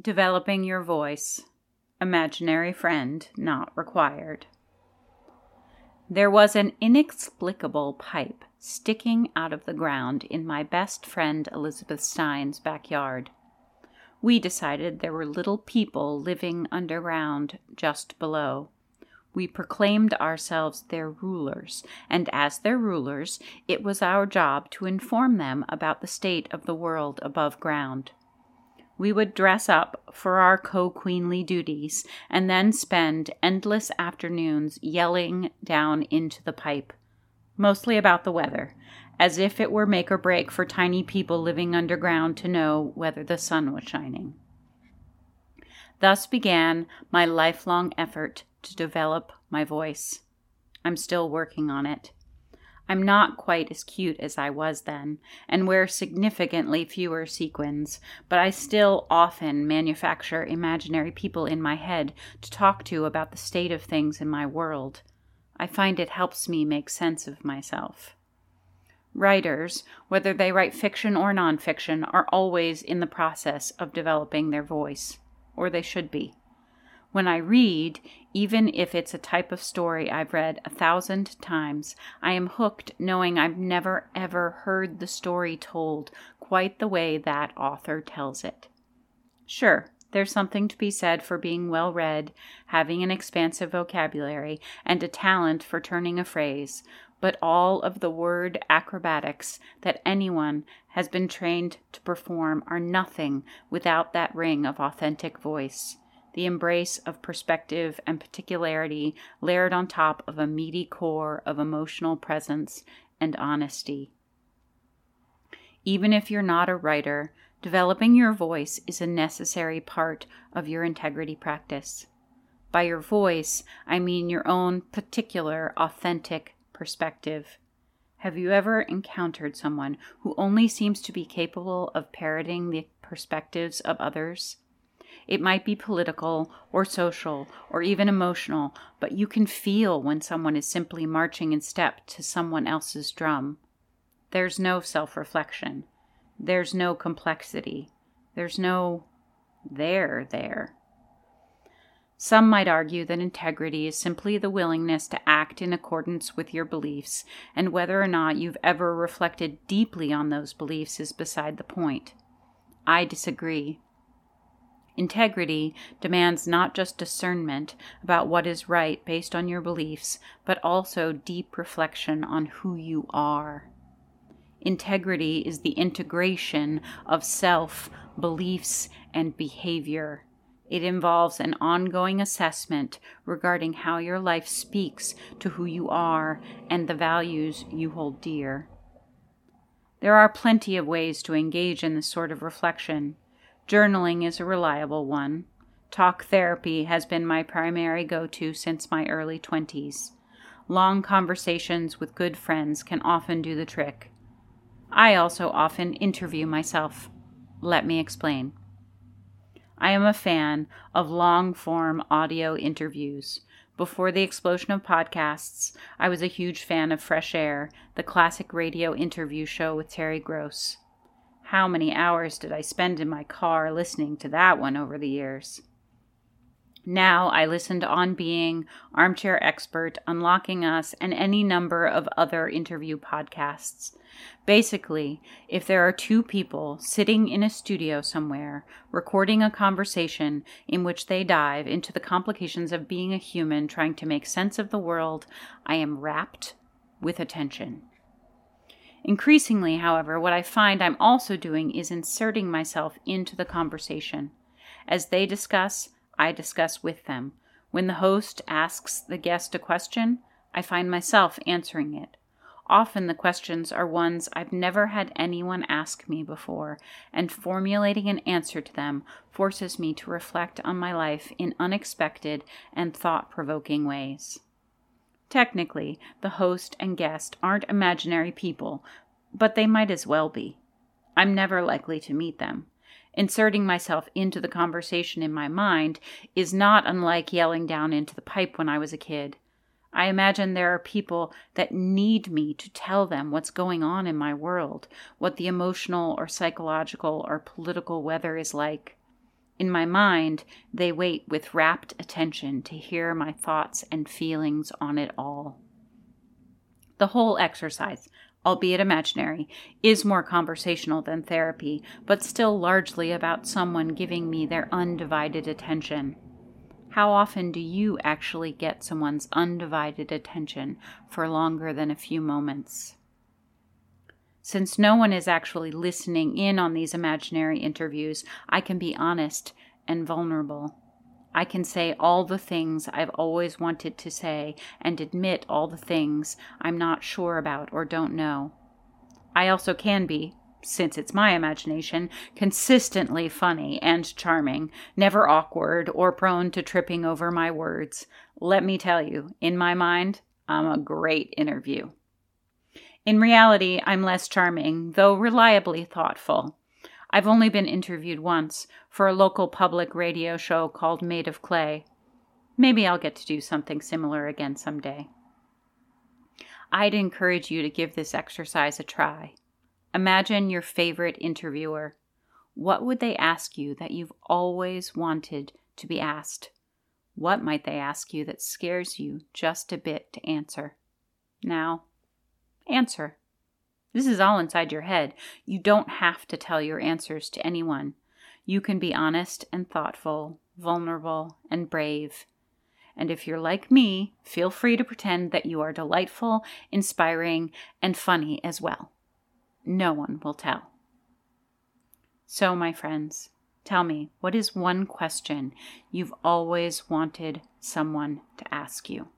Developing your voice. Imaginary friend not required. There was an inexplicable pipe sticking out of the ground in my best friend Elizabeth Stein's backyard. We decided there were little people living underground just below. We proclaimed ourselves their rulers, and as their rulers, it was our job to inform them about the state of the world above ground we would dress up for our co queenly duties and then spend endless afternoons yelling down into the pipe, mostly about the weather, as if it were make or break for tiny people living underground to know whether the sun was shining. Thus began my lifelong effort to develop my voice. I'm still working on it. I'm not quite as cute as I was then, and wear significantly fewer sequins, but I still often manufacture imaginary people in my head to talk to about the state of things in my world. I find it helps me make sense of myself. Writers, whether they write fiction or nonfiction, are always in the process of developing their voice, or they should be. When I read, even if it's a type of story I've read a thousand times, I am hooked knowing I've never ever heard the story told quite the way that author tells it. Sure, there's something to be said for being well read, having an expansive vocabulary, and a talent for turning a phrase, but all of the word acrobatics that anyone has been trained to perform are nothing without that ring of authentic voice the embrace of perspective and particularity layered on top of a meaty core of emotional presence and honesty. Even if you're not a writer, developing your voice is a necessary part of your integrity practice. By your voice, I mean your own particular, authentic perspective. Have you ever encountered someone who only seems to be capable of parroting the perspectives of others? It might be political or social or even emotional, but you can feel when someone is simply marching in step to someone else's drum. There's no self reflection. There's no complexity. There's no there there. Some might argue that integrity is simply the willingness to act in accordance with your beliefs, and whether or not you've ever reflected deeply on those beliefs is beside the point. I disagree. Integrity demands not just discernment about what is right based on your beliefs, but also deep reflection on who you are. Integrity is the integration of self, beliefs, and behavior. It involves an ongoing assessment regarding how your life speaks to who you are and the values you hold dear. There are plenty of ways to engage in this sort of reflection. Journaling is a reliable one. Talk therapy has been my primary go to since my early 20s. Long conversations with good friends can often do the trick. I also often interview myself. Let me explain. I am a fan of long form audio interviews. Before the explosion of podcasts, I was a huge fan of Fresh Air, the classic radio interview show with Terry Gross. How many hours did I spend in my car listening to that one over the years? Now I listen to On Being, Armchair Expert, Unlocking Us, and any number of other interview podcasts. Basically, if there are two people sitting in a studio somewhere recording a conversation in which they dive into the complications of being a human trying to make sense of the world, I am rapt with attention. Increasingly, however, what I find I'm also doing is inserting myself into the conversation. As they discuss, I discuss with them. When the host asks the guest a question, I find myself answering it. Often the questions are ones I've never had anyone ask me before, and formulating an answer to them forces me to reflect on my life in unexpected and thought provoking ways. Technically, the host and guest aren't imaginary people, but they might as well be. I'm never likely to meet them. Inserting myself into the conversation in my mind is not unlike yelling down into the pipe when I was a kid. I imagine there are people that need me to tell them what's going on in my world, what the emotional or psychological or political weather is like. In my mind, they wait with rapt attention to hear my thoughts and feelings on it all. The whole exercise, albeit imaginary, is more conversational than therapy, but still largely about someone giving me their undivided attention. How often do you actually get someone's undivided attention for longer than a few moments? Since no one is actually listening in on these imaginary interviews, I can be honest and vulnerable. I can say all the things I've always wanted to say and admit all the things I'm not sure about or don't know. I also can be, since it's my imagination, consistently funny and charming, never awkward or prone to tripping over my words. Let me tell you, in my mind, I'm a great interview. In reality, I'm less charming, though reliably thoughtful. I've only been interviewed once for a local public radio show called Made of Clay. Maybe I'll get to do something similar again someday. I'd encourage you to give this exercise a try. Imagine your favorite interviewer. What would they ask you that you've always wanted to be asked? What might they ask you that scares you just a bit to answer? Now, Answer. This is all inside your head. You don't have to tell your answers to anyone. You can be honest and thoughtful, vulnerable and brave. And if you're like me, feel free to pretend that you are delightful, inspiring, and funny as well. No one will tell. So, my friends, tell me what is one question you've always wanted someone to ask you?